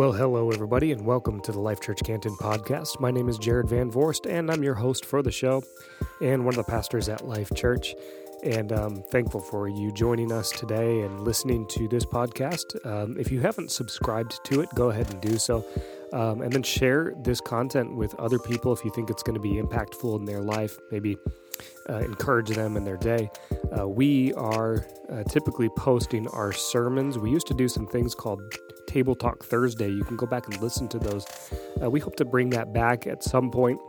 Well, hello, everybody, and welcome to the Life Church Canton podcast. My name is Jared Van Vorst, and I'm your host for the show and one of the pastors at Life Church. And I'm thankful for you joining us today and listening to this podcast. Um, if you haven't subscribed to it, go ahead and do so. Um, and then share this content with other people if you think it's going to be impactful in their life. Maybe uh, encourage them in their day. Uh, we are uh, typically posting our sermons. We used to do some things called Table Talk Thursday. You can go back and listen to those. Uh, we hope to bring that back at some point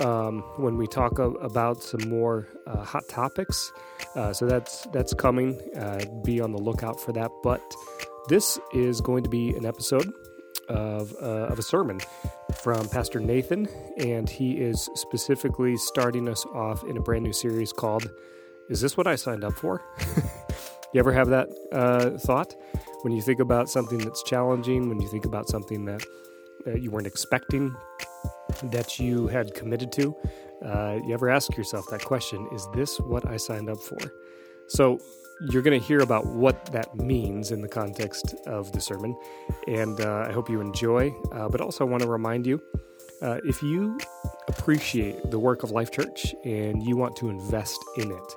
um, when we talk about some more uh, hot topics. Uh, so that's that's coming. be on the lookout for that. But this is going to be an episode of, of a sermon from Pastor Nathan, and he is specifically starting us off in a brand new series called Is This What I Signed Up For? you ever have that uh, thought when you think about something that's challenging, when you think about something that uh, you weren't expecting, that you had committed to? Uh, you ever ask yourself that question Is this what I signed up for? So, you're going to hear about what that means in the context of the sermon, and uh, I hope you enjoy. Uh, but also, I want to remind you if you appreciate the work of Life Church and you want to invest in it,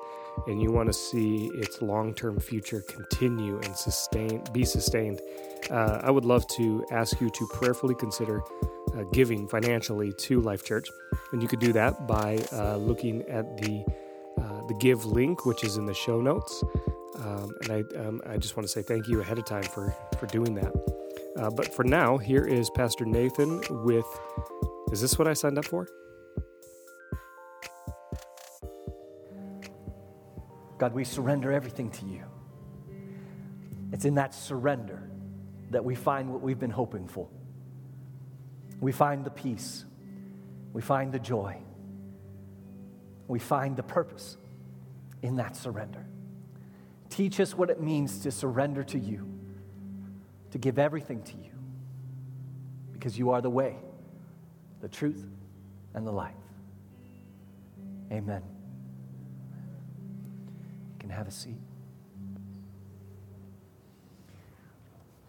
and you want to see its long-term future continue and sustain, be sustained, uh, I would love to ask you to prayerfully consider uh, giving financially to Life Church, and you could do that by uh, looking at the the give link, which is in the show notes. Um, and I, um, I just want to say thank you ahead of time for, for doing that. Uh, but for now, here is Pastor Nathan with Is this what I signed up for? God, we surrender everything to you. It's in that surrender that we find what we've been hoping for. We find the peace, we find the joy, we find the purpose in that surrender. Teach us what it means to surrender to you, to give everything to you, because you are the way, the truth, and the life. Amen. Can have a seat.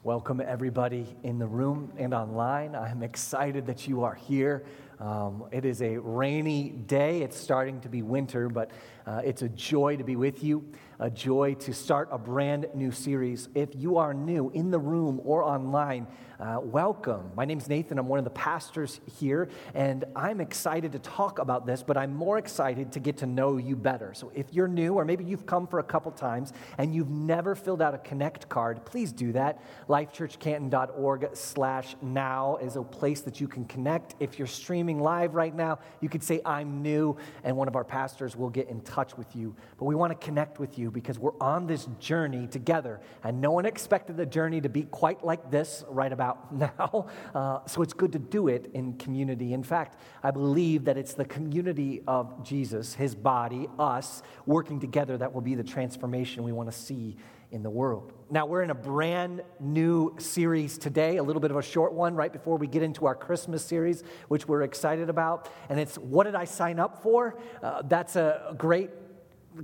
Welcome, everybody in the room and online. I'm excited that you are here. Um, it is a rainy day. It's starting to be winter, but uh, it's a joy to be with you, a joy to start a brand new series. If you are new in the room or online, uh, welcome. My name is Nathan. I'm one of the pastors here, and I'm excited to talk about this, but I'm more excited to get to know you better. So if you're new, or maybe you've come for a couple times and you've never filled out a Connect card, please do that. LifeChurchCanton.org slash now is a place that you can connect. If you're streaming live right now, you could say, I'm new, and one of our pastors will get in touch with you. But we want to connect with you because we're on this journey together, and no one expected the journey to be quite like this right about now. Uh, so it's good to do it in community. In fact, I believe that it's the community of Jesus, his body, us, working together that will be the transformation we want to see in the world. Now, we're in a brand new series today, a little bit of a short one right before we get into our Christmas series, which we're excited about. And it's What Did I Sign Up For? Uh, that's a great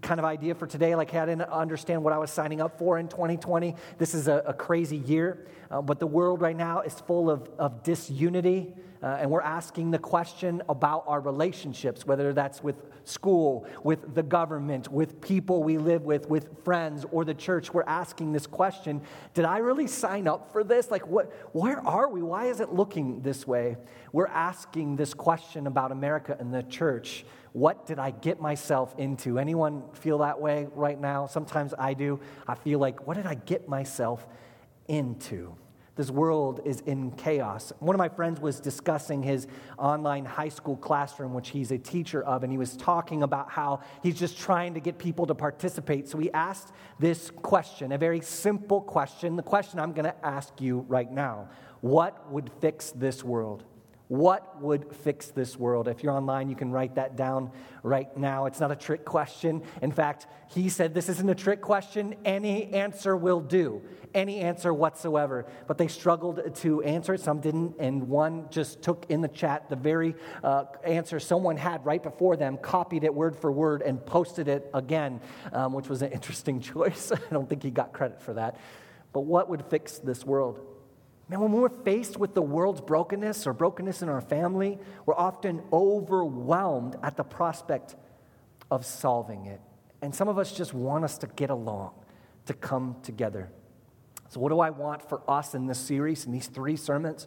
kind of idea for today. Like, I didn't understand what I was signing up for in 2020. This is a, a crazy year, uh, but the world right now is full of, of disunity. Uh, and we're asking the question about our relationships, whether that's with school, with the government, with people we live with, with friends, or the church. We're asking this question Did I really sign up for this? Like, what, where are we? Why is it looking this way? We're asking this question about America and the church what did I get myself into? Anyone feel that way right now? Sometimes I do. I feel like, what did I get myself into? This world is in chaos. One of my friends was discussing his online high school classroom, which he's a teacher of, and he was talking about how he's just trying to get people to participate. So he asked this question, a very simple question, the question I'm going to ask you right now What would fix this world? What would fix this world? If you're online, you can write that down right now. It's not a trick question. In fact, he said this isn't a trick question. Any answer will do, any answer whatsoever. But they struggled to answer it. Some didn't. And one just took in the chat the very uh, answer someone had right before them, copied it word for word, and posted it again, um, which was an interesting choice. I don't think he got credit for that. But what would fix this world? Man, when we're faced with the world's brokenness or brokenness in our family, we're often overwhelmed at the prospect of solving it. And some of us just want us to get along, to come together. So, what do I want for us in this series, in these three sermons?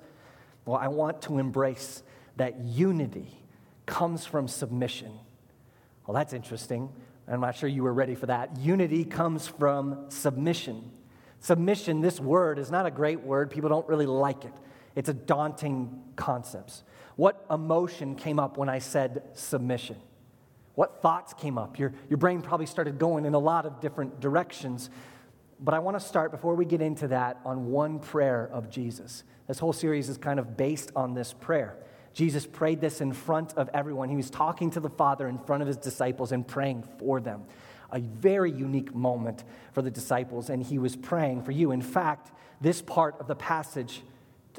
Well, I want to embrace that unity comes from submission. Well, that's interesting. I'm not sure you were ready for that. Unity comes from submission. Submission, this word, is not a great word. People don't really like it. It's a daunting concept. What emotion came up when I said submission? What thoughts came up? Your, your brain probably started going in a lot of different directions. But I want to start, before we get into that, on one prayer of Jesus. This whole series is kind of based on this prayer. Jesus prayed this in front of everyone. He was talking to the Father in front of his disciples and praying for them. A very unique moment for the disciples, and he was praying for you. In fact, this part of the passage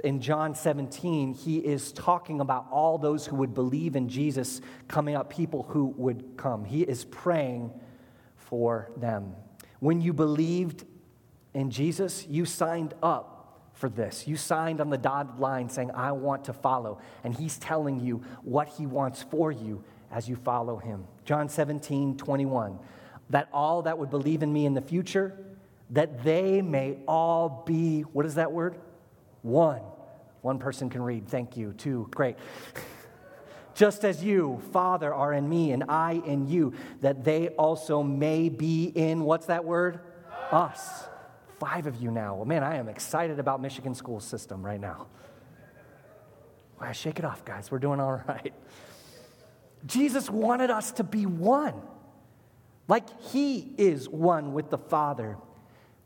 in John 17, he is talking about all those who would believe in Jesus coming up, people who would come. He is praying for them. When you believed in Jesus, you signed up for this. You signed on the dotted line saying, I want to follow. And he's telling you what he wants for you as you follow him. John 17, 21. That all that would believe in me in the future, that they may all be, what is that word? One. One person can read. Thank you. Two. Great. Just as you, Father, are in me and I in you, that they also may be in, what's that word? Us five of you now. Well, man, I am excited about Michigan school system right now. Well, shake it off, guys. We're doing all right. Jesus wanted us to be one, like He is one with the Father.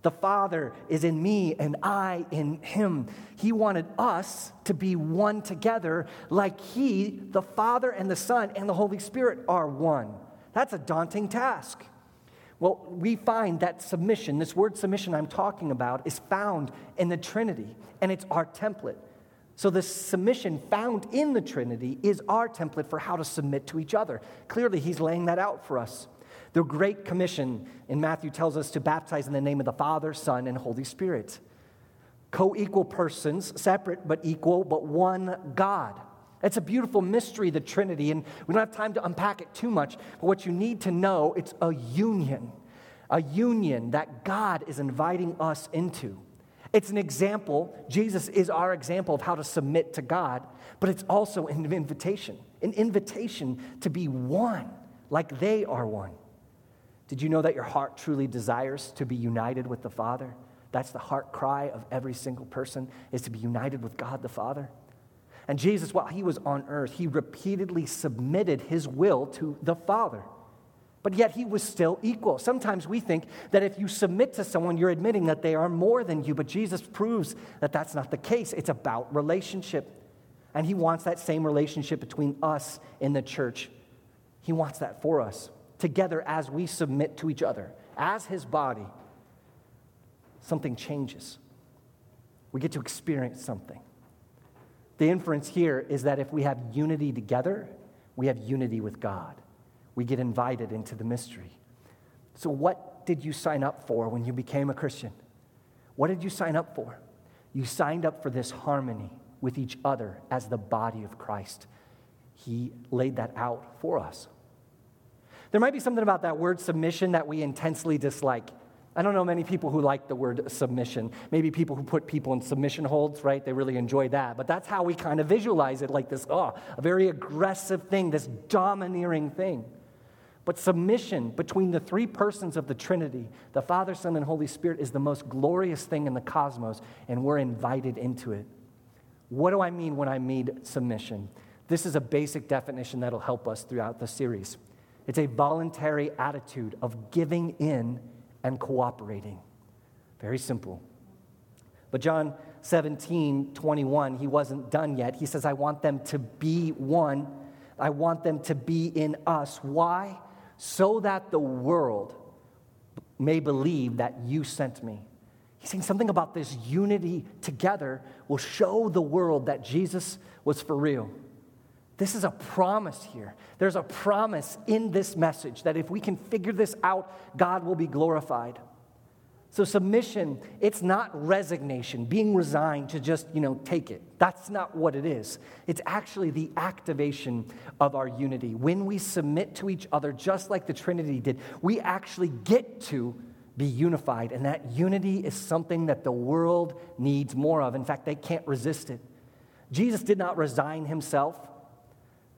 The Father is in me and I in Him. He wanted us to be one together, like He, the Father, and the Son, and the Holy Spirit are one. That's a daunting task. Well, we find that submission, this word submission I'm talking about, is found in the Trinity, and it's our template. So, the submission found in the Trinity is our template for how to submit to each other. Clearly, he's laying that out for us. The Great Commission in Matthew tells us to baptize in the name of the Father, Son, and Holy Spirit. Co equal persons, separate but equal, but one God. It's a beautiful mystery, the Trinity, and we don't have time to unpack it too much. But what you need to know, it's a union, a union that God is inviting us into. It's an example. Jesus is our example of how to submit to God, but it's also an invitation, an invitation to be one, like they are one. Did you know that your heart truly desires to be united with the Father? That's the heart cry of every single person is to be united with God the Father. And Jesus, while he was on earth, he repeatedly submitted his will to the Father. But yet he was still equal. Sometimes we think that if you submit to someone, you're admitting that they are more than you. But Jesus proves that that's not the case. It's about relationship. And he wants that same relationship between us in the church. He wants that for us. Together, as we submit to each other, as his body, something changes. We get to experience something. The inference here is that if we have unity together, we have unity with God. We get invited into the mystery. So, what did you sign up for when you became a Christian? What did you sign up for? You signed up for this harmony with each other as the body of Christ. He laid that out for us. There might be something about that word submission that we intensely dislike. I don't know many people who like the word submission. Maybe people who put people in submission holds, right? They really enjoy that. But that's how we kind of visualize it like this, oh, a very aggressive thing, this domineering thing. But submission between the three persons of the Trinity, the Father, Son, and Holy Spirit, is the most glorious thing in the cosmos, and we're invited into it. What do I mean when I mean submission? This is a basic definition that'll help us throughout the series. It's a voluntary attitude of giving in and cooperating. Very simple. But John 17, 21, he wasn't done yet. He says, I want them to be one. I want them to be in us. Why? So that the world may believe that you sent me. He's saying something about this unity together will show the world that Jesus was for real. This is a promise here. There's a promise in this message that if we can figure this out, God will be glorified. So submission, it's not resignation, being resigned to just, you know, take it. That's not what it is. It's actually the activation of our unity. When we submit to each other just like the Trinity did, we actually get to be unified, and that unity is something that the world needs more of. In fact, they can't resist it. Jesus did not resign himself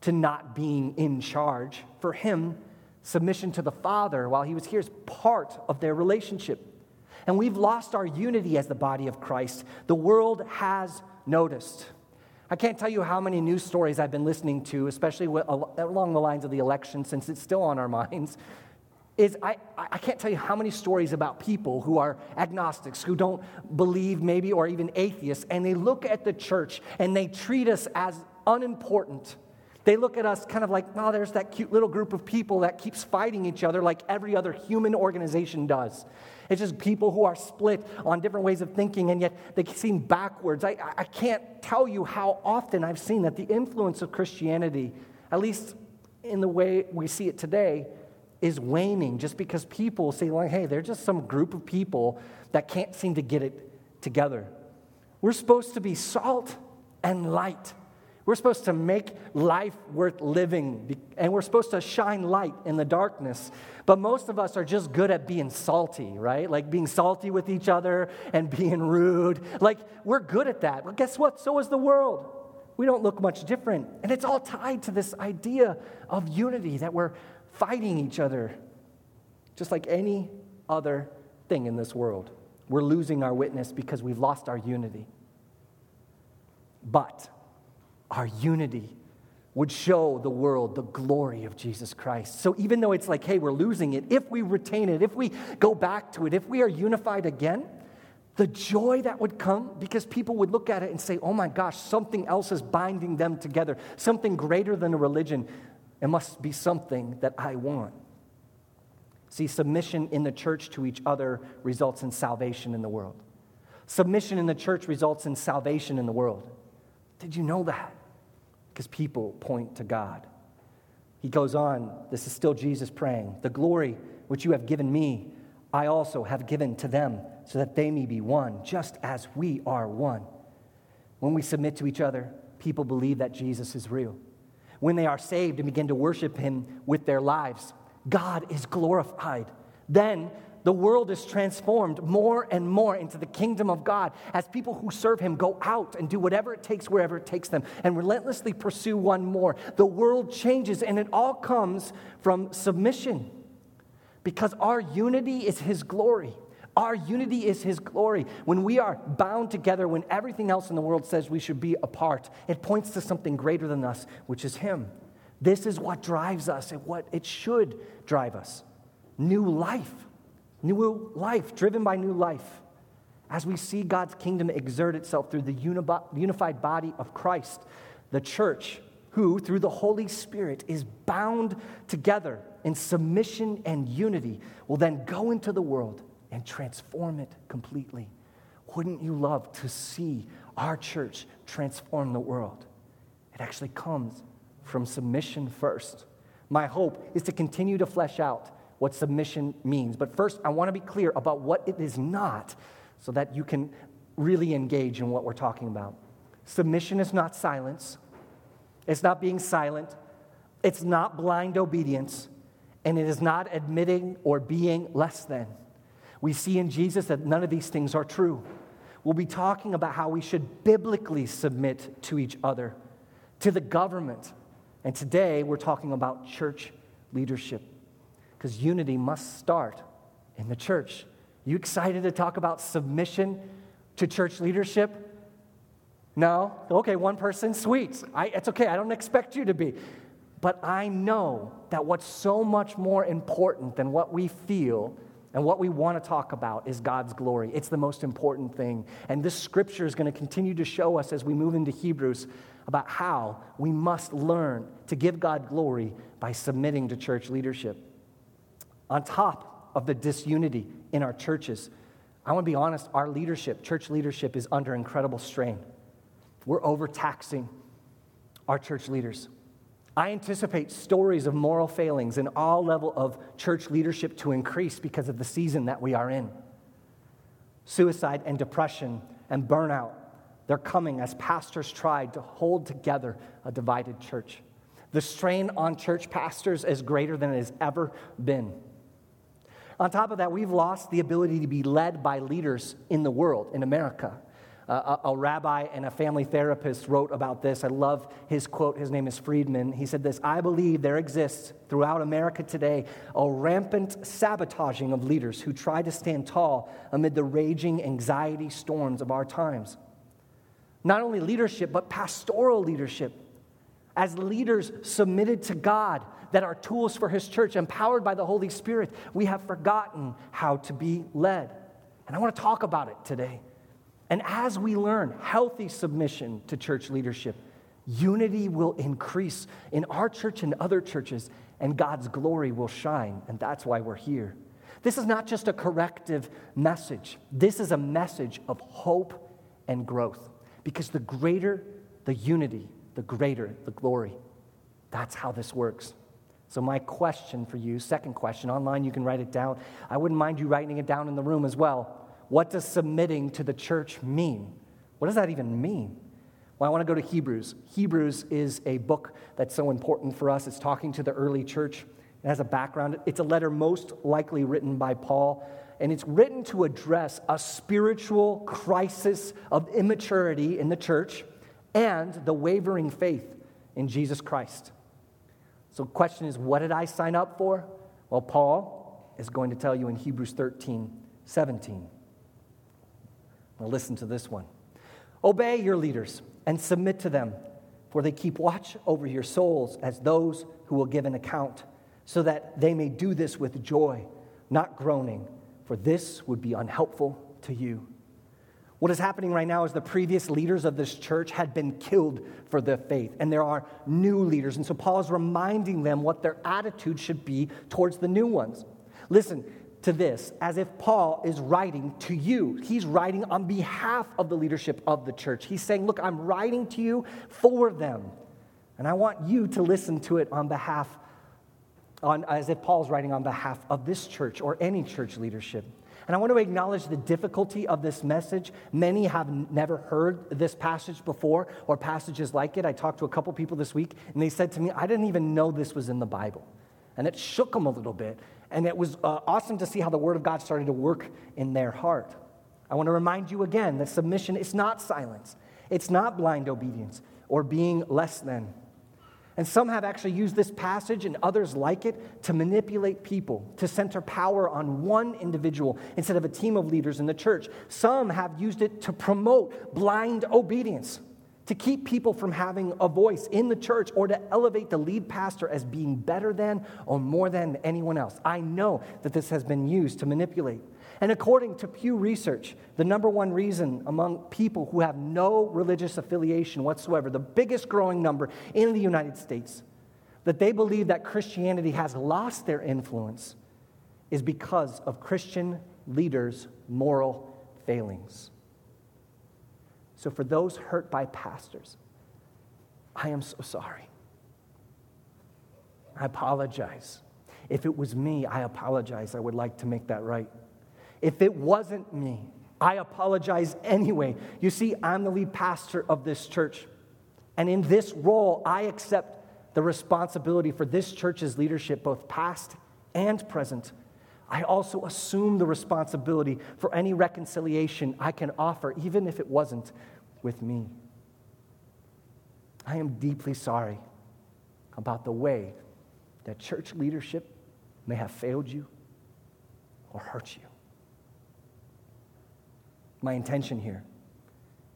to not being in charge. For him, submission to the Father while he was here is part of their relationship. And we've lost our unity as the body of Christ. The world has noticed. I can't tell you how many news stories I've been listening to, especially along the lines of the election, since it's still on our minds, is I, I can't tell you how many stories about people who are agnostics, who don't believe maybe, or even atheists, and they look at the church and they treat us as unimportant. They look at us kind of like, oh, there's that cute little group of people that keeps fighting each other like every other human organization does. It's just people who are split on different ways of thinking, and yet they seem backwards. I, I can't tell you how often I've seen that the influence of Christianity, at least in the way we see it today, is waning just because people say, like, hey, they're just some group of people that can't seem to get it together. We're supposed to be salt and light. We're supposed to make life worth living, and we're supposed to shine light in the darkness. But most of us are just good at being salty, right? Like being salty with each other and being rude. Like, we're good at that. But guess what? So is the world. We don't look much different. And it's all tied to this idea of unity that we're fighting each other, just like any other thing in this world. We're losing our witness because we've lost our unity. But our unity would show the world the glory of Jesus Christ. So even though it's like, hey, we're losing it, if we retain it, if we go back to it, if we are unified again, the joy that would come because people would look at it and say, oh my gosh, something else is binding them together, something greater than a religion. It must be something that I want. See, submission in the church to each other results in salvation in the world. Submission in the church results in salvation in the world. Did you know that? Because people point to God. He goes on, this is still Jesus praying. The glory which you have given me, I also have given to them, so that they may be one, just as we are one. When we submit to each other, people believe that Jesus is real when they are saved and begin to worship Him with their lives. God is glorified. Then the world is transformed more and more into the kingdom of God as people who serve Him go out and do whatever it takes wherever it takes them and relentlessly pursue one more. The world changes, and it all comes from submission because our unity is His glory. Our unity is His glory. When we are bound together, when everything else in the world says we should be apart, it points to something greater than us, which is Him. This is what drives us and what it should drive us new life. New life, driven by new life. As we see God's kingdom exert itself through the unified body of Christ, the church, who, through the Holy Spirit, is bound together in submission and unity, will then go into the world and transform it completely. Wouldn't you love to see our church transform the world? It actually comes from submission first. My hope is to continue to flesh out what submission means. But first, I want to be clear about what it is not so that you can really engage in what we're talking about. Submission is not silence, it's not being silent, it's not blind obedience, and it is not admitting or being less than. We see in Jesus that none of these things are true. We'll be talking about how we should biblically submit to each other, to the government. And today we're talking about church leadership because unity must start in the church. You excited to talk about submission to church leadership? No? Okay, one person, sweet. I, it's okay, I don't expect you to be. But I know that what's so much more important than what we feel and what we want to talk about is God's glory. It's the most important thing. And this scripture is going to continue to show us as we move into Hebrews about how we must learn to give God glory by submitting to church leadership. On top of the disunity in our churches, I want to be honest, our leadership, church leadership, is under incredible strain. We're overtaxing our church leaders. I anticipate stories of moral failings in all level of church leadership to increase because of the season that we are in. Suicide and depression and burnout, they're coming as pastors tried to hold together a divided church. The strain on church pastors is greater than it has ever been. On top of that, we've lost the ability to be led by leaders in the world, in America. Uh, a, a, rabbi and a family therapist wrote about this. I love his quote. His name is Friedman. He said this I believe there exists throughout America today a rampant sabotaging of leaders who try to stand tall amid the raging anxiety storms of our times. Not only leadership, but pastoral leadership. As leaders submitted to God, that are tools for His church, empowered by the Holy Spirit, we have forgotten how to be led. And I want to talk about it today. And as we learn healthy submission to church leadership, unity will increase in our church and other churches, and God's glory will shine. And that's why we're here. This is not just a corrective message, this is a message of hope and growth. Because the greater the unity, the greater the glory. That's how this works. So, my question for you, second question, online you can write it down. I wouldn't mind you writing it down in the room as well. What does submitting to the church mean? What does that even mean? Well, I want to go to Hebrews. Hebrews is a book that's so important for us. It's talking to the early church. It has a background. It's a letter most likely written by Paul, and it's written to address a spiritual crisis of immaturity in the church and the wavering faith in Jesus Christ. So, question is, what did I sign up for? Well, Paul is going to tell you in Hebrews 13 17. Now, listen to this one. Obey your leaders and submit to them, for they keep watch over your souls as those who will give an account, so that they may do this with joy, not groaning, for this would be unhelpful to you. What is happening right now is the previous leaders of this church had been killed for their faith, and there are new leaders. And so Paul is reminding them what their attitude should be towards the new ones. Listen, to this as if Paul is writing to you. He's writing on behalf of the leadership of the church. He's saying, Look, I'm writing to you for them. And I want you to listen to it on behalf, on, as if Paul's writing on behalf of this church or any church leadership. And I want to acknowledge the difficulty of this message. Many have never heard this passage before or passages like it. I talked to a couple people this week, and they said to me, I didn't even know this was in the Bible. And it shook them a little bit. And it was uh, awesome to see how the Word of God started to work in their heart. I want to remind you again that submission is not silence, it's not blind obedience or being less than. And some have actually used this passage and others like it to manipulate people, to center power on one individual instead of a team of leaders in the church. Some have used it to promote blind obedience to keep people from having a voice in the church or to elevate the lead pastor as being better than or more than anyone else. I know that this has been used to manipulate. And according to Pew Research, the number one reason among people who have no religious affiliation whatsoever, the biggest growing number in the United States, that they believe that Christianity has lost their influence is because of Christian leaders' moral failings. So, for those hurt by pastors, I am so sorry. I apologize. If it was me, I apologize. I would like to make that right. If it wasn't me, I apologize anyway. You see, I'm the lead pastor of this church. And in this role, I accept the responsibility for this church's leadership, both past and present. I also assume the responsibility for any reconciliation I can offer, even if it wasn't with me. I am deeply sorry about the way that church leadership may have failed you or hurt you. My intention here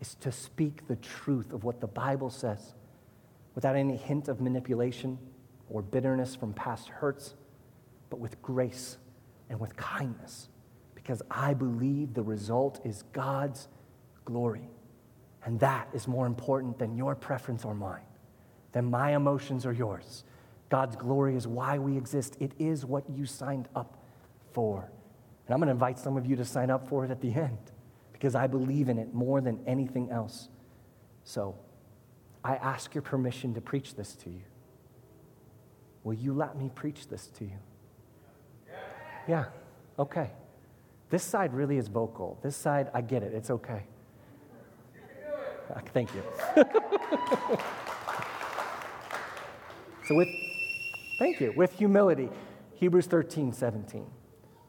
is to speak the truth of what the Bible says without any hint of manipulation or bitterness from past hurts, but with grace and with kindness, because I believe the result is God's glory. And that is more important than your preference or mine, than my emotions or yours. God's glory is why we exist, it is what you signed up for. And I'm going to invite some of you to sign up for it at the end because I believe in it more than anything else. So I ask your permission to preach this to you. Will you let me preach this to you? Yeah, okay. This side really is vocal. This side, I get it. It's okay. Uh, thank you. so, with, thank you. With humility, Hebrews 13, 17.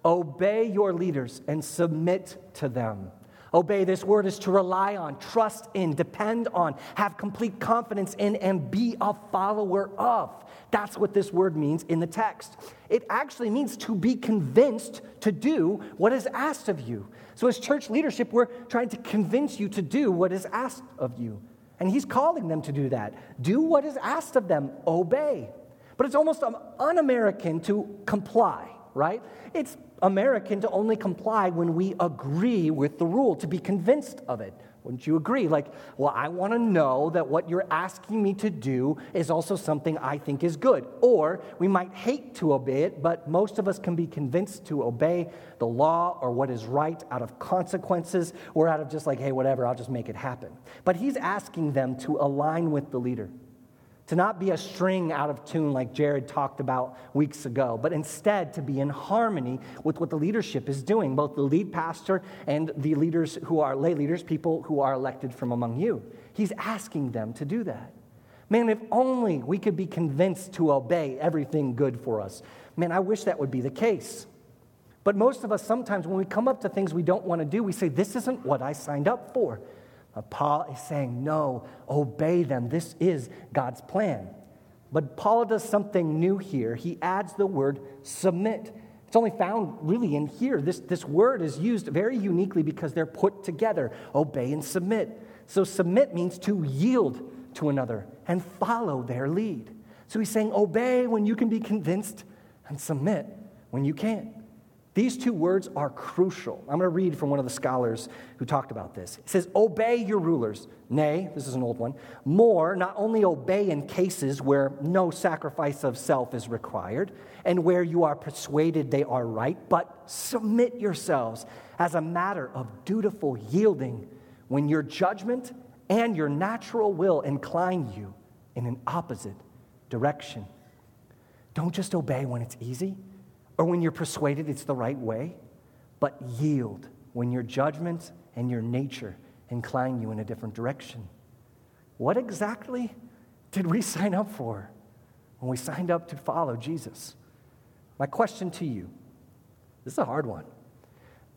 Obey your leaders and submit to them. Obey, this word is to rely on, trust in, depend on, have complete confidence in, and be a follower of. That's what this word means in the text. It actually means to be convinced to do what is asked of you. So, as church leadership, we're trying to convince you to do what is asked of you. And he's calling them to do that. Do what is asked of them, obey. But it's almost un American to comply, right? It's American to only comply when we agree with the rule, to be convinced of it. Wouldn't you agree? Like, well, I want to know that what you're asking me to do is also something I think is good. Or we might hate to obey it, but most of us can be convinced to obey the law or what is right out of consequences or out of just like, hey, whatever, I'll just make it happen. But he's asking them to align with the leader to not be a string out of tune like Jared talked about weeks ago, but instead to be in harmony with what the leadership is doing, both the lead pastor and the leaders who are lay leaders, people who are elected from among you. He's asking them to do that. Man, if only we could be convinced to obey everything good for us. Man, I wish that would be the case. But most of us, sometimes when we come up to things we don't want to do, we say, This isn't what I signed up for. Uh, Paul is saying, no, obey them. This is God's plan. But Paul does something new here. He adds the word submit. It's only found really in here. This, this word is used very uniquely because they're put together obey and submit. So, submit means to yield to another and follow their lead. So, he's saying, obey when you can be convinced and submit when you can't. These two words are crucial. I'm going to read from one of the scholars who talked about this. It says, Obey your rulers. Nay, this is an old one. More, not only obey in cases where no sacrifice of self is required and where you are persuaded they are right, but submit yourselves as a matter of dutiful yielding when your judgment and your natural will incline you in an opposite direction. Don't just obey when it's easy or when you're persuaded it's the right way, but yield when your judgment and your nature incline you in a different direction. What exactly did we sign up for when we signed up to follow Jesus? My question to you this is a hard one.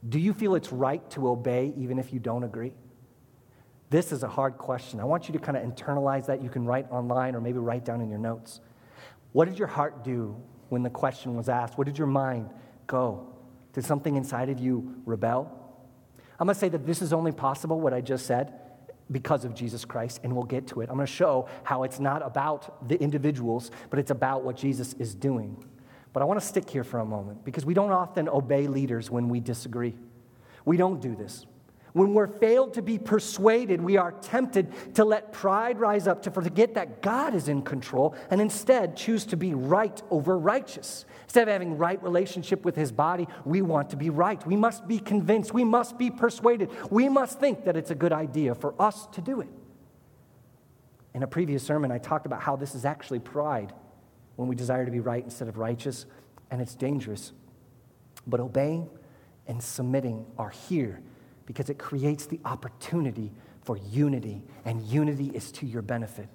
Do you feel it's right to obey even if you don't agree? This is a hard question. I want you to kind of internalize that. You can write online or maybe write down in your notes. What did your heart do when the question was asked? What did your mind go? Did something inside of you rebel? I'm going to say that this is only possible, what I just said, because of Jesus Christ, and we'll get to it. I'm going to show how it's not about the individuals, but it's about what Jesus is doing. But I want to stick here for a moment because we don't often obey leaders when we disagree. We don't do this. When we're failed to be persuaded, we are tempted to let pride rise up, to forget that God is in control, and instead choose to be right over righteous. Instead of having right relationship with his body, we want to be right. We must be convinced. We must be persuaded. We must think that it's a good idea for us to do it. In a previous sermon, I talked about how this is actually pride when we desire to be right instead of righteous, and it's dangerous. But obeying and submitting are here because it creates the opportunity for unity, and unity is to your benefit.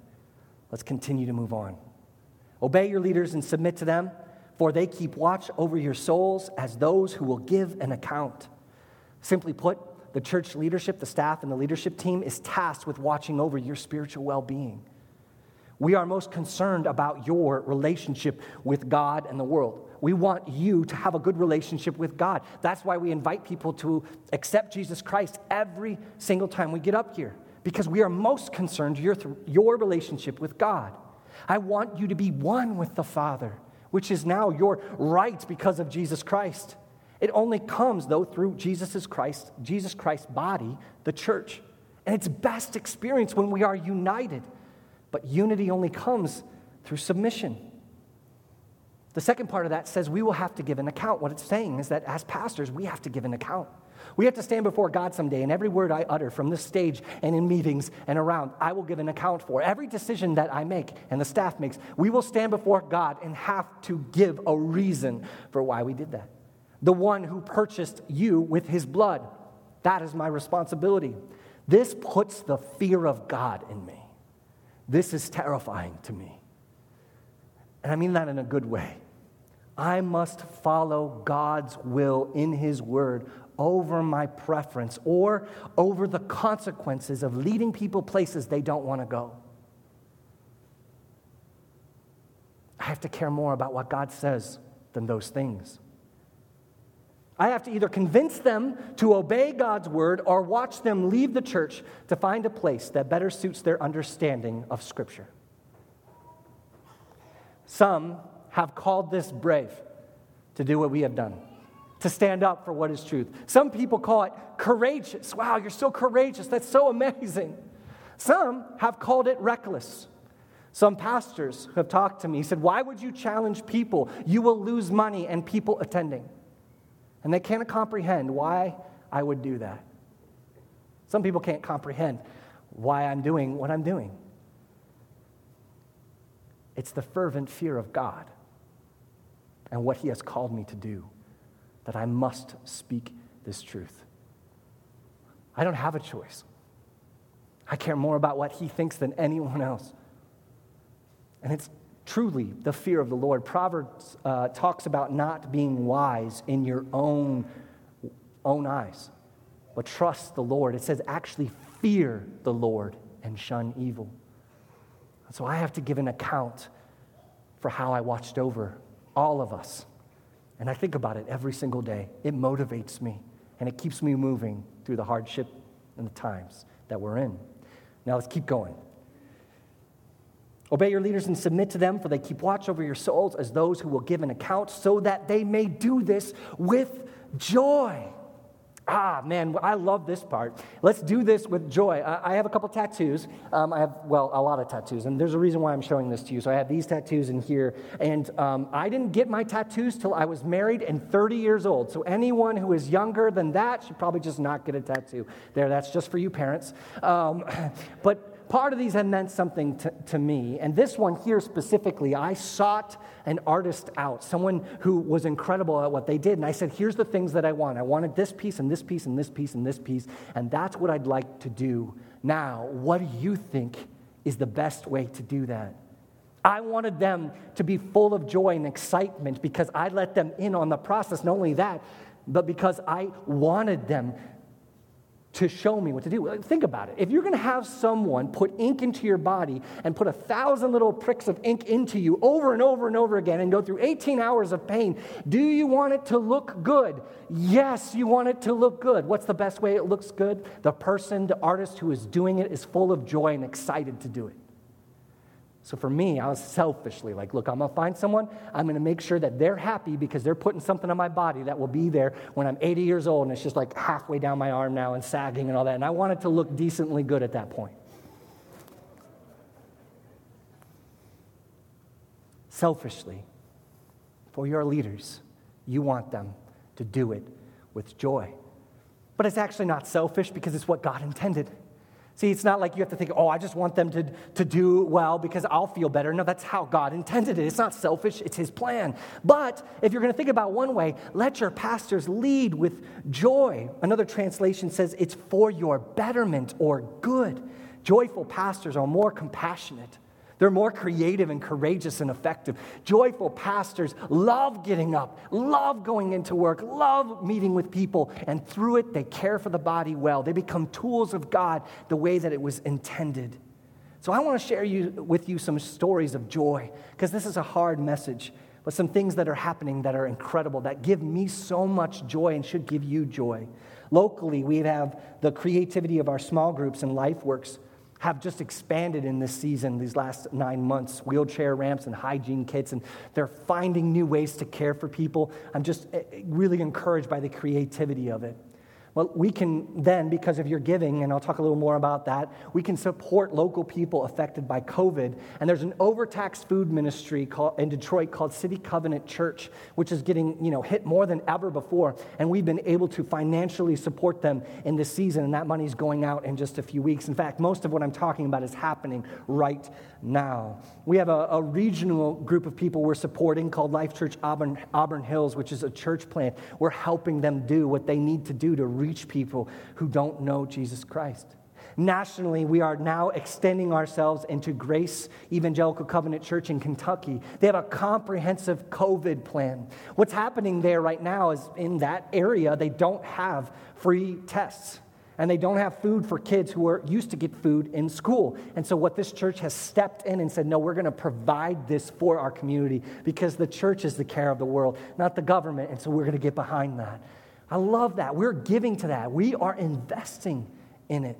Let's continue to move on. Obey your leaders and submit to them, for they keep watch over your souls as those who will give an account. Simply put, the church leadership, the staff, and the leadership team is tasked with watching over your spiritual well being. We are most concerned about your relationship with God and the world. We want you to have a good relationship with God. That's why we invite people to accept Jesus Christ every single time we get up here, because we are most concerned your, your relationship with God. I want you to be one with the Father, which is now your right because of Jesus Christ. It only comes, though, through Jesus Christ, Jesus Christ's body, the church. And it's best experienced when we are united. But unity only comes through submission. The second part of that says we will have to give an account. What it's saying is that as pastors, we have to give an account. We have to stand before God someday, and every word I utter from this stage and in meetings and around, I will give an account for. Every decision that I make and the staff makes, we will stand before God and have to give a reason for why we did that. the one who purchased you with his blood. That is my responsibility. This puts the fear of God in me. This is terrifying to me. And I mean that in a good way. I must follow God's will in His Word over my preference or over the consequences of leading people places they don't want to go. I have to care more about what God says than those things. I have to either convince them to obey God's word or watch them leave the church to find a place that better suits their understanding of Scripture. Some have called this brave to do what we have done, to stand up for what is truth. Some people call it courageous. Wow, you're so courageous. That's so amazing. Some have called it reckless. Some pastors have talked to me said, Why would you challenge people? You will lose money and people attending. And they can't comprehend why I would do that. Some people can't comprehend why I'm doing what I'm doing. It's the fervent fear of God and what He has called me to do that I must speak this truth. I don't have a choice. I care more about what He thinks than anyone else. And it's truly the fear of the Lord. Proverbs uh, talks about not being wise in your own, own eyes, but trust the Lord. It says, actually fear the Lord and shun evil. So I have to give an account for how I watched over all of us. And I think about it every single day. It motivates me and it keeps me moving through the hardship and the times that we're in. Now let's keep going. Obey your leaders and submit to them, for they keep watch over your souls as those who will give an account, so that they may do this with joy. Ah, man, I love this part. Let's do this with joy. I have a couple tattoos. Um, I have, well, a lot of tattoos, and there's a reason why I'm showing this to you. So I have these tattoos in here, and um, I didn't get my tattoos till I was married and 30 years old. So anyone who is younger than that should probably just not get a tattoo. There, that's just for you parents. Um, but part of these had meant something to, to, me. And this one here specifically, I sought an artist out, someone who was incredible at what they did. And I said, here's the things that I want. I wanted this piece and this piece and this piece and this piece. And that's what I'd like to do now. What do you think is the best way to do that? I wanted them to be full of joy and excitement because I let them in on the process. Not only that, but because I wanted them to show me what to do. Think about it. If you're going to have someone put ink into your body and put a thousand little pricks of ink into you over and over and over again and go through 18 hours of pain, do you want it to look good? Yes, you want it to look good. What's the best way it looks good? The person, the artist who is doing it is full of joy and excited to do it. So for me, I was selfishly like, look, I'm gonna find someone, I'm gonna make sure that they're happy because they're putting something on my body that will be there when I'm 80 years old and it's just like halfway down my arm now and sagging and all that. And I want it to look decently good at that point. Selfishly, for your leaders, you want them to do it with joy. But it's actually not selfish because it's what God intended. See, it's not like you have to think, oh, I just want them to, to do well because I'll feel better. No, that's how God intended it. It's not selfish, it's His plan. But if you're going to think about one way, let your pastors lead with joy. Another translation says it's for your betterment or good. Joyful pastors are more compassionate. They're more creative and courageous and effective. Joyful pastors love getting up, love going into work, love meeting with people, and through it, they care for the body well. They become tools of God the way that it was intended. So I want to share you, with you some stories of joy because this is a hard message, but some things that are happening that are incredible, that give me so much joy and should give you joy. Locally, we have the creativity of our small groups and LifeWorks have just expanded in this season, these last nine months wheelchair ramps and hygiene kits, and they're finding new ways to care for people. I'm just eh, eh, really encouraged by the creativity of it. Well, we can then, because of your giving, and I'll talk a little more about that, we can support local people affected by COVID. And there's an overtaxed food ministry called, in Detroit called City Covenant Church, which is getting you know, hit more than ever before. And we've been able to financially support them in this season, and that money's going out in just a few weeks. In fact, most of what I'm talking about is happening right now. We have a, a regional group of people we're supporting called Life Church Auburn, Auburn Hills, which is a church plant. We're helping them do what they need to do to reach people who don't know Jesus Christ. Nationally, we are now extending ourselves into Grace Evangelical Covenant Church in Kentucky. They have a comprehensive COVID plan. What's happening there right now is in that area, they don't have free tests and they don't have food for kids who are used to get food in school. And so, what this church has stepped in and said, no, we're going to provide this for our community because the church is the care of the world, not the government. And so, we're going to get behind that. I love that. We're giving to that. We are investing in it.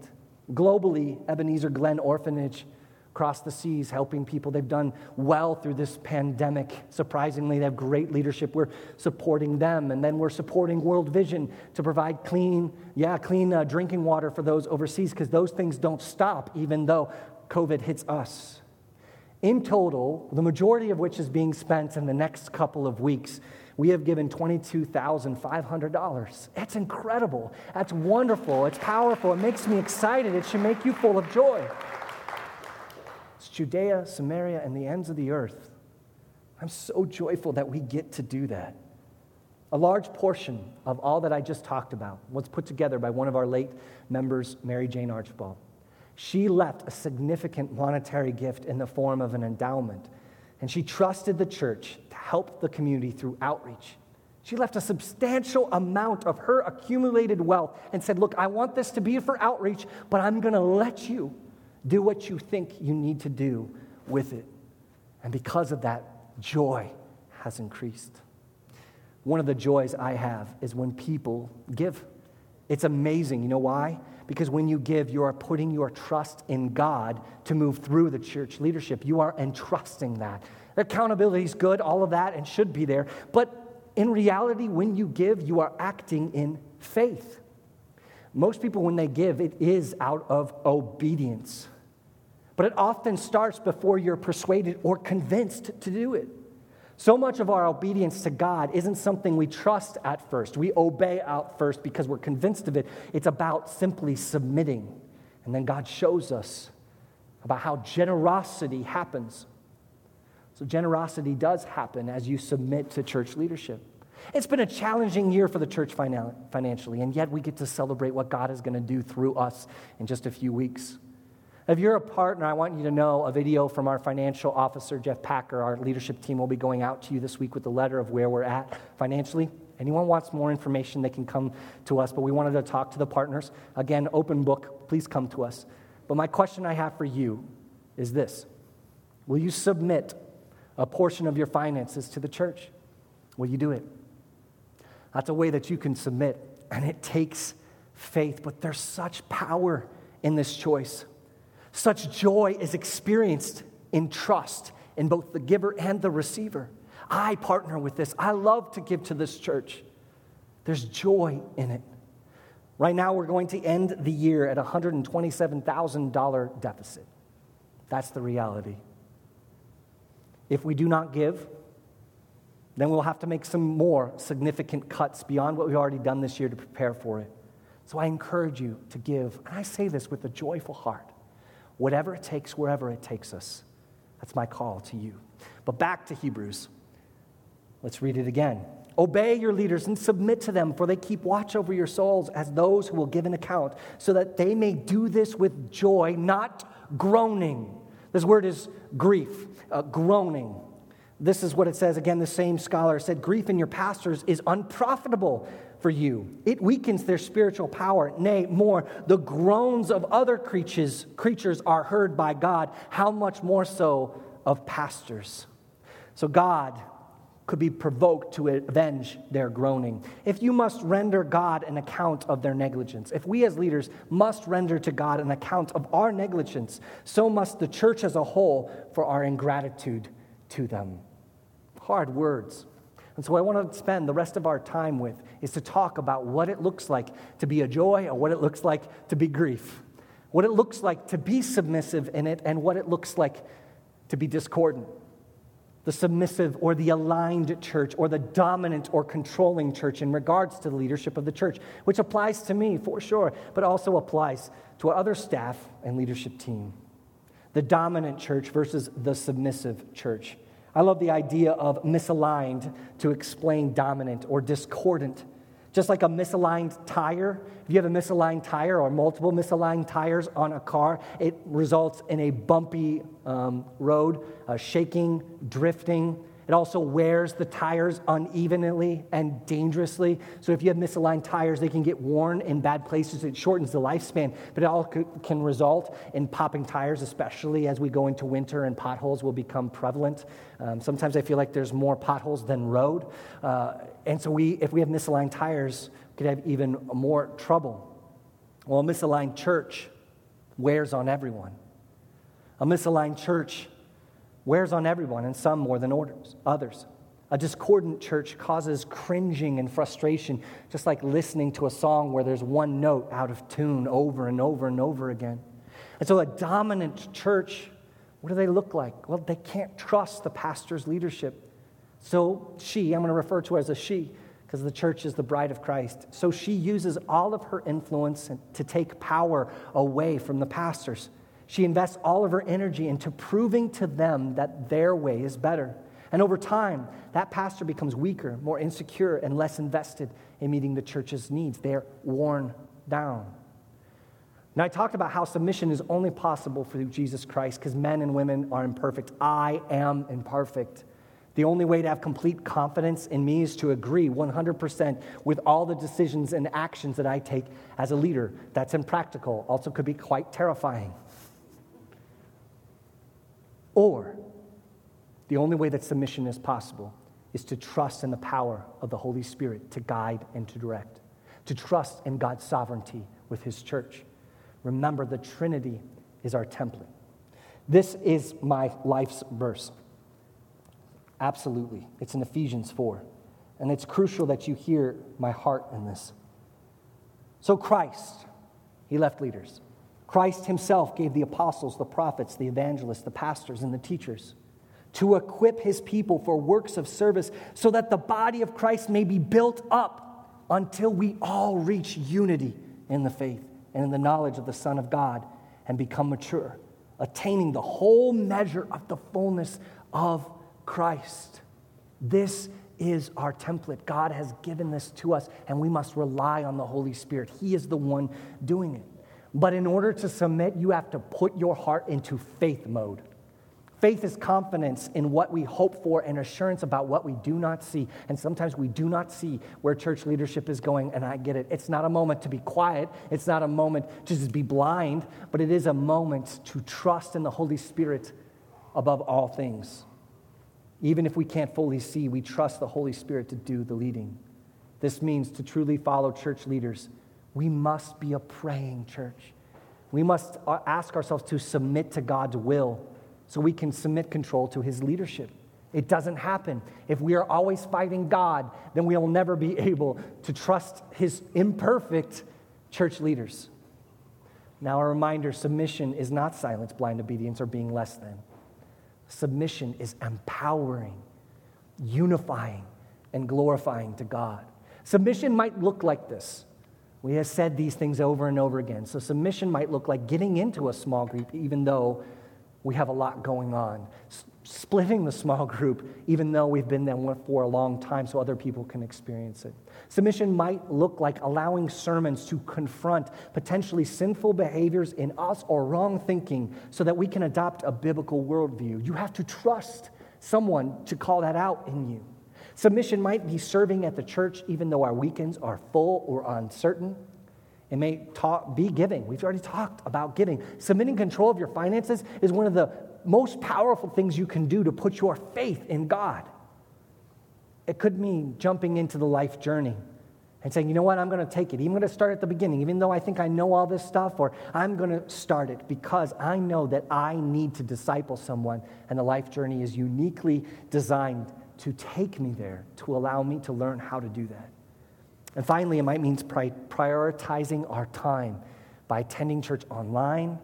Globally, Ebenezer Glen Orphanage across the seas helping people. They've done well through this pandemic. Surprisingly, they have great leadership. We're supporting them. And then we're supporting World Vision to provide clean, yeah, clean uh, drinking water for those overseas because those things don't stop even though COVID hits us. In total, the majority of which is being spent in the next couple of weeks we have given $22,500. That's incredible. That's wonderful. It's powerful. It makes me excited. It should make you full of joy. It's Judea, Samaria, and the ends of the earth. I'm so joyful that we get to do that. A large portion of all that I just talked about was put together by one of our late members, Mary Jane Archibald. She left a significant monetary gift in the form of an endowment and she trusted the church to help the community through outreach. She left a substantial amount of her accumulated wealth and said, Look, I want this to be for outreach, but I'm going to let you do what you think you need to do with it. And because of that, joy has increased. One of the joys I have is when people give. It's amazing. You know why? Because when you give, you are putting your trust in God to move through the church leadership. You are entrusting that. Accountability is good, all of that, and should be there. But in reality, when you give, you are acting in faith. Most people, when they give, it is out of obedience. But it often starts before you're persuaded or convinced to do it. So much of our obedience to God isn't something we trust at first. We obey out first because we're convinced of it. It's about simply submitting. And then God shows us about how generosity happens. So, generosity does happen as you submit to church leadership. It's been a challenging year for the church financially, and yet we get to celebrate what God is going to do through us in just a few weeks. If you're a partner, I want you to know a video from our financial officer, Jeff Packer. Our leadership team will be going out to you this week with a letter of where we're at financially. Anyone wants more information, they can come to us, but we wanted to talk to the partners. Again, open book, please come to us. But my question I have for you is this Will you submit a portion of your finances to the church? Will you do it? That's a way that you can submit, and it takes faith, but there's such power in this choice. Such joy is experienced in trust in both the giver and the receiver. I partner with this. I love to give to this church. There's joy in it. Right now, we're going to end the year at a $127,000 deficit. That's the reality. If we do not give, then we'll have to make some more significant cuts beyond what we've already done this year to prepare for it. So I encourage you to give. And I say this with a joyful heart whatever it takes, wherever it takes us. That's my call to you. But back to Hebrews. Let's read it again. Obey your leaders and submit to them, for they keep watch over your souls as those who will give an account, so that they may do this with joy, not groaning. This word is grief, uh, groaning. This is what it says. Again, the same scholar said, Grief in your pastors is unprofitable for you. It weakens their spiritual power. Nay, more, the groans of other creatures, creatures are heard by God. How much more so of pastors? So God could be provoked to avenge their groaning. If you must render God an account of their negligence, if we as leaders must render to God an account of our negligence, so must the church as a whole for our ingratitude to them. Hard words. And so, I want to spend the rest of our time with is to talk about what it looks like to be a joy or what it looks like to be grief, what it looks like to be submissive in it, and what it looks like to be discordant. The submissive or the aligned church or the dominant or controlling church in regards to the leadership of the church, which applies to me for sure, but also applies to our other staff and leadership team. The dominant church versus the submissive church. I love the idea of misaligned to explain dominant or discordant. Just like a misaligned tire, if you have a misaligned tire or multiple misaligned tires on a car, it results in a bumpy um, road, uh, shaking, drifting, it also wears the tires unevenly and dangerously. So if you have misaligned tires, they can get worn in bad places. It shortens the lifespan, but it all can result in popping tires, especially as we go into winter and potholes will become prevalent. Um, sometimes I feel like there's more potholes than road. Uh, and so we, if we have misaligned tires, we could have even more trouble. Well, a misaligned church wears on everyone. A misaligned church wears on everyone, and some more than orders, others. A discordant church causes cringing and frustration, just like listening to a song where there's one note out of tune over and over and over again. And so, a dominant church, what do they look like? Well, they can't trust the pastor's leadership. So, she, I'm going to refer to her as a she, because the church is the bride of Christ. So, she uses all of her influence to take power away from the pastors. She invests all of her energy into proving to them that their way is better. And over time, that pastor becomes weaker, more insecure, and less invested in meeting the church's needs. They're worn down. Now, I talked about how submission is only possible through Jesus Christ because men and women are imperfect. I am imperfect. The only way to have complete confidence in me is to agree 100% with all the decisions and actions that I take as a leader. That's impractical, also, could be quite terrifying. Or the only way that submission is possible is to trust in the power of the Holy Spirit to guide and to direct, to trust in God's sovereignty with His church. Remember, the Trinity is our template. This is my life's verse. Absolutely. It's in Ephesians 4. And it's crucial that you hear my heart in this. So, Christ, He left leaders. Christ himself gave the apostles, the prophets, the evangelists, the pastors, and the teachers to equip his people for works of service so that the body of Christ may be built up until we all reach unity in the faith and in the knowledge of the Son of God and become mature, attaining the whole measure of the fullness of Christ. This is our template. God has given this to us, and we must rely on the Holy Spirit. He is the one doing it. But in order to submit, you have to put your heart into faith mode. Faith is confidence in what we hope for and assurance about what we do not see. And sometimes we do not see where church leadership is going, and I get it. It's not a moment to be quiet, it's not a moment to just be blind, but it is a moment to trust in the Holy Spirit above all things. Even if we can't fully see, we trust the Holy Spirit to do the leading. This means to truly follow church leaders we must be a praying church. We must uh, ask ourselves to submit to God's will so we can submit control to his leadership. It doesn't happen. If we are always fighting God, then we will never be able to trust his imperfect church leaders. Now, a reminder submission is not silence, blind obedience, or being less than. Submission is empowering, unifying, and glorifying to God. Submission might look like this we have said these things over and over again. So, submission might look like getting into a small group, even though we have a lot going on. Splitting the small group, even though we've been there for a long time, so other people can experience it. Submission might look like allowing sermons to confront potentially sinful behaviors in us or wrong thinking so that we can adopt a biblical worldview. You have to trust someone to call that out in you. Submission might be serving at the church even though our weekends are full or uncertain. It may be giving. We've already talked about giving. Submitting control of your finances is one of the most powerful things you can do to put your faith in God. It could mean jumping into the life journey and saying, you know what, I'm going to take it. I'm going to start at the beginning, even though I think I know all this stuff, or I'm going to start it because I know that I need to disciple someone, and the life journey is uniquely designed to take me there, to allow me to learn how to do that. And finally, it might mean prioritizing our time by attending church online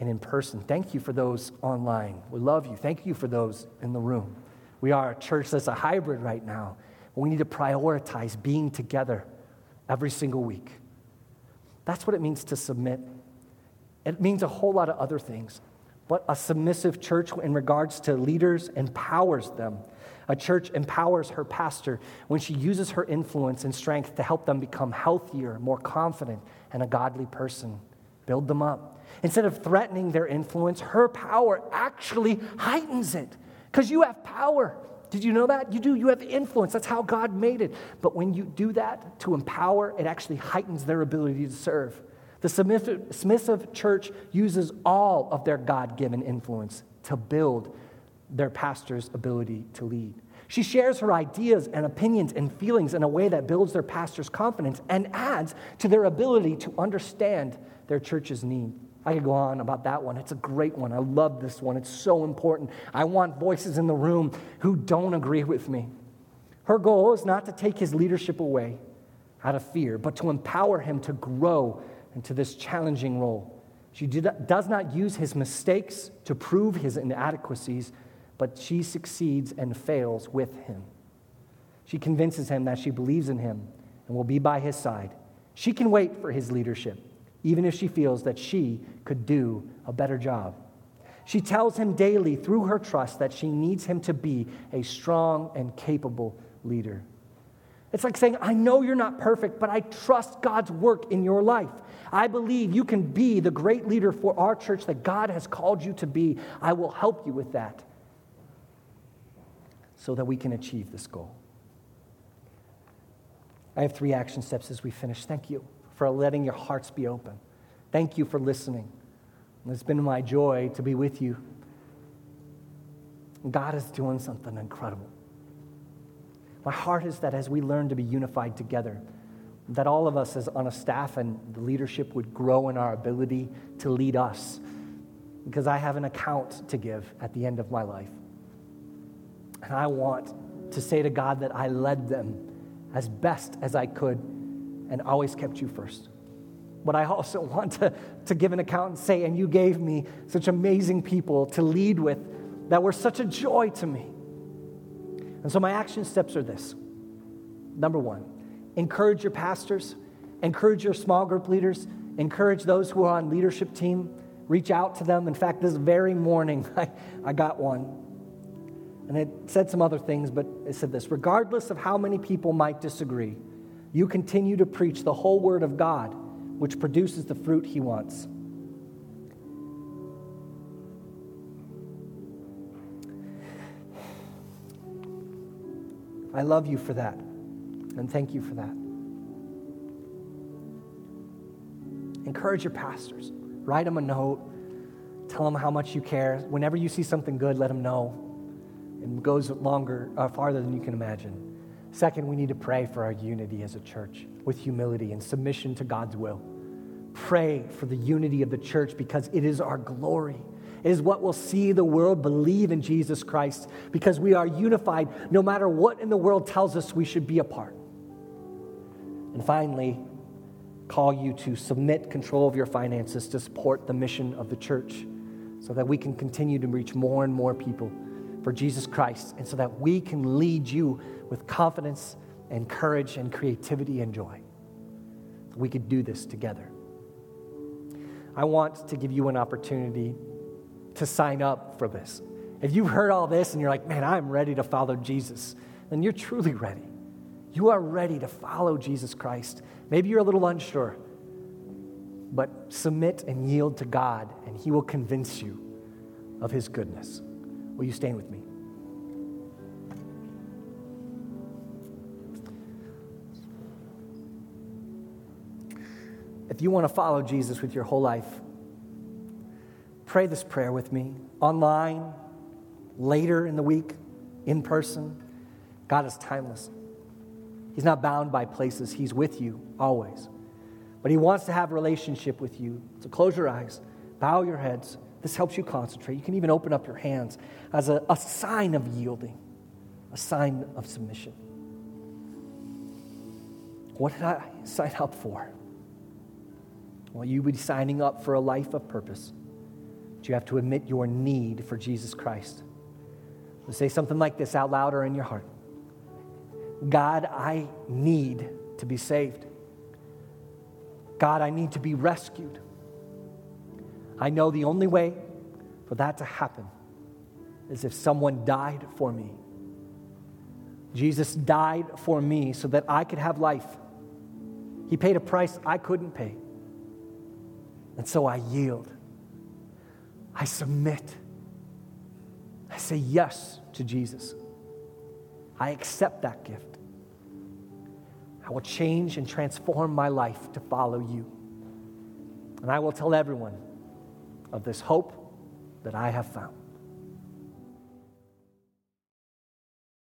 and in person. Thank you for those online. We love you. Thank you for those in the room. We are a church that's a hybrid right now. We need to prioritize being together every single week. That's what it means to submit. It means a whole lot of other things. But a submissive church, in regards to leaders, empowers them. A church empowers her pastor when she uses her influence and strength to help them become healthier, more confident, and a godly person. Build them up. Instead of threatening their influence, her power actually heightens it because you have power. Did you know that? You do. You have influence. That's how God made it. But when you do that to empower, it actually heightens their ability to serve. The submissive church uses all of their God given influence to build their pastor's ability to lead. She shares her ideas and opinions and feelings in a way that builds their pastor's confidence and adds to their ability to understand their church's need. I could go on about that one. It's a great one. I love this one. It's so important. I want voices in the room who don't agree with me. Her goal is not to take his leadership away out of fear, but to empower him to grow into this challenging role. She does not use his mistakes to prove his inadequacies, but she succeeds and fails with him. She convinces him that she believes in him and will be by his side. She can wait for his leadership even if she feels that she could do a better job. She tells him daily through her trust that she needs him to be a strong and capable leader. It's like saying, I know you're not perfect, but I trust God's work in your life. I believe you can be the great leader for our church that God has called you to be. I will help you with that so that we can achieve this goal. I have three action steps as we finish. Thank you for letting your hearts be open. Thank you for listening. It's been my joy to be with you. God is doing something incredible. My heart is that as we learn to be unified together, that all of us as on a staff and the leadership would grow in our ability to lead us because I have an account to give at the end of my life. And I want to say to God that I led them as best as I could and always kept you first. But I also want to, to give an account and say, and you gave me such amazing people to lead with that were such a joy to me. And so my action steps are this number one, encourage your pastors, encourage your small group leaders, encourage those who are on leadership team, reach out to them. In fact, this very morning, I, I got one. And it said some other things, but it said this regardless of how many people might disagree, you continue to preach the whole word of God, which produces the fruit he wants. I love you for that, and thank you for that. Encourage your pastors. Write them a note. Tell them how much you care. Whenever you see something good, let them know. It goes longer, uh, farther than you can imagine. Second, we need to pray for our unity as a church with humility and submission to God's will. Pray for the unity of the church because it is our glory. It is what will see the world believe in Jesus Christ because we are unified no matter what in the world tells us we should be apart. And finally, call you to submit control of your finances to support the mission of the church so that we can continue to reach more and more people for Jesus Christ and so that we can lead you with confidence and courage and creativity and joy. We could do this together. I want to give you an opportunity to sign up for this. If you've heard all this and you're like, man, I'm ready to follow Jesus, then you're truly ready. You are ready to follow Jesus Christ. Maybe you're a little unsure, but submit and yield to God, and He will convince you of His goodness. Will you stand with me? If you want to follow Jesus with your whole life, pray this prayer with me online, later in the week, in person. God is timeless. He's not bound by places, He's with you always. But He wants to have a relationship with you. So close your eyes, bow your heads. This helps you concentrate. You can even open up your hands as a, a sign of yielding, a sign of submission. What did I sign up for? Well, you would be signing up for a life of purpose. But you have to admit your need for Jesus Christ. So say something like this out loud or in your heart God, I need to be saved. God, I need to be rescued. I know the only way for that to happen is if someone died for me. Jesus died for me so that I could have life. He paid a price I couldn't pay. And so I yield. I submit. I say yes to Jesus. I accept that gift. I will change and transform my life to follow you. And I will tell everyone of this hope that I have found.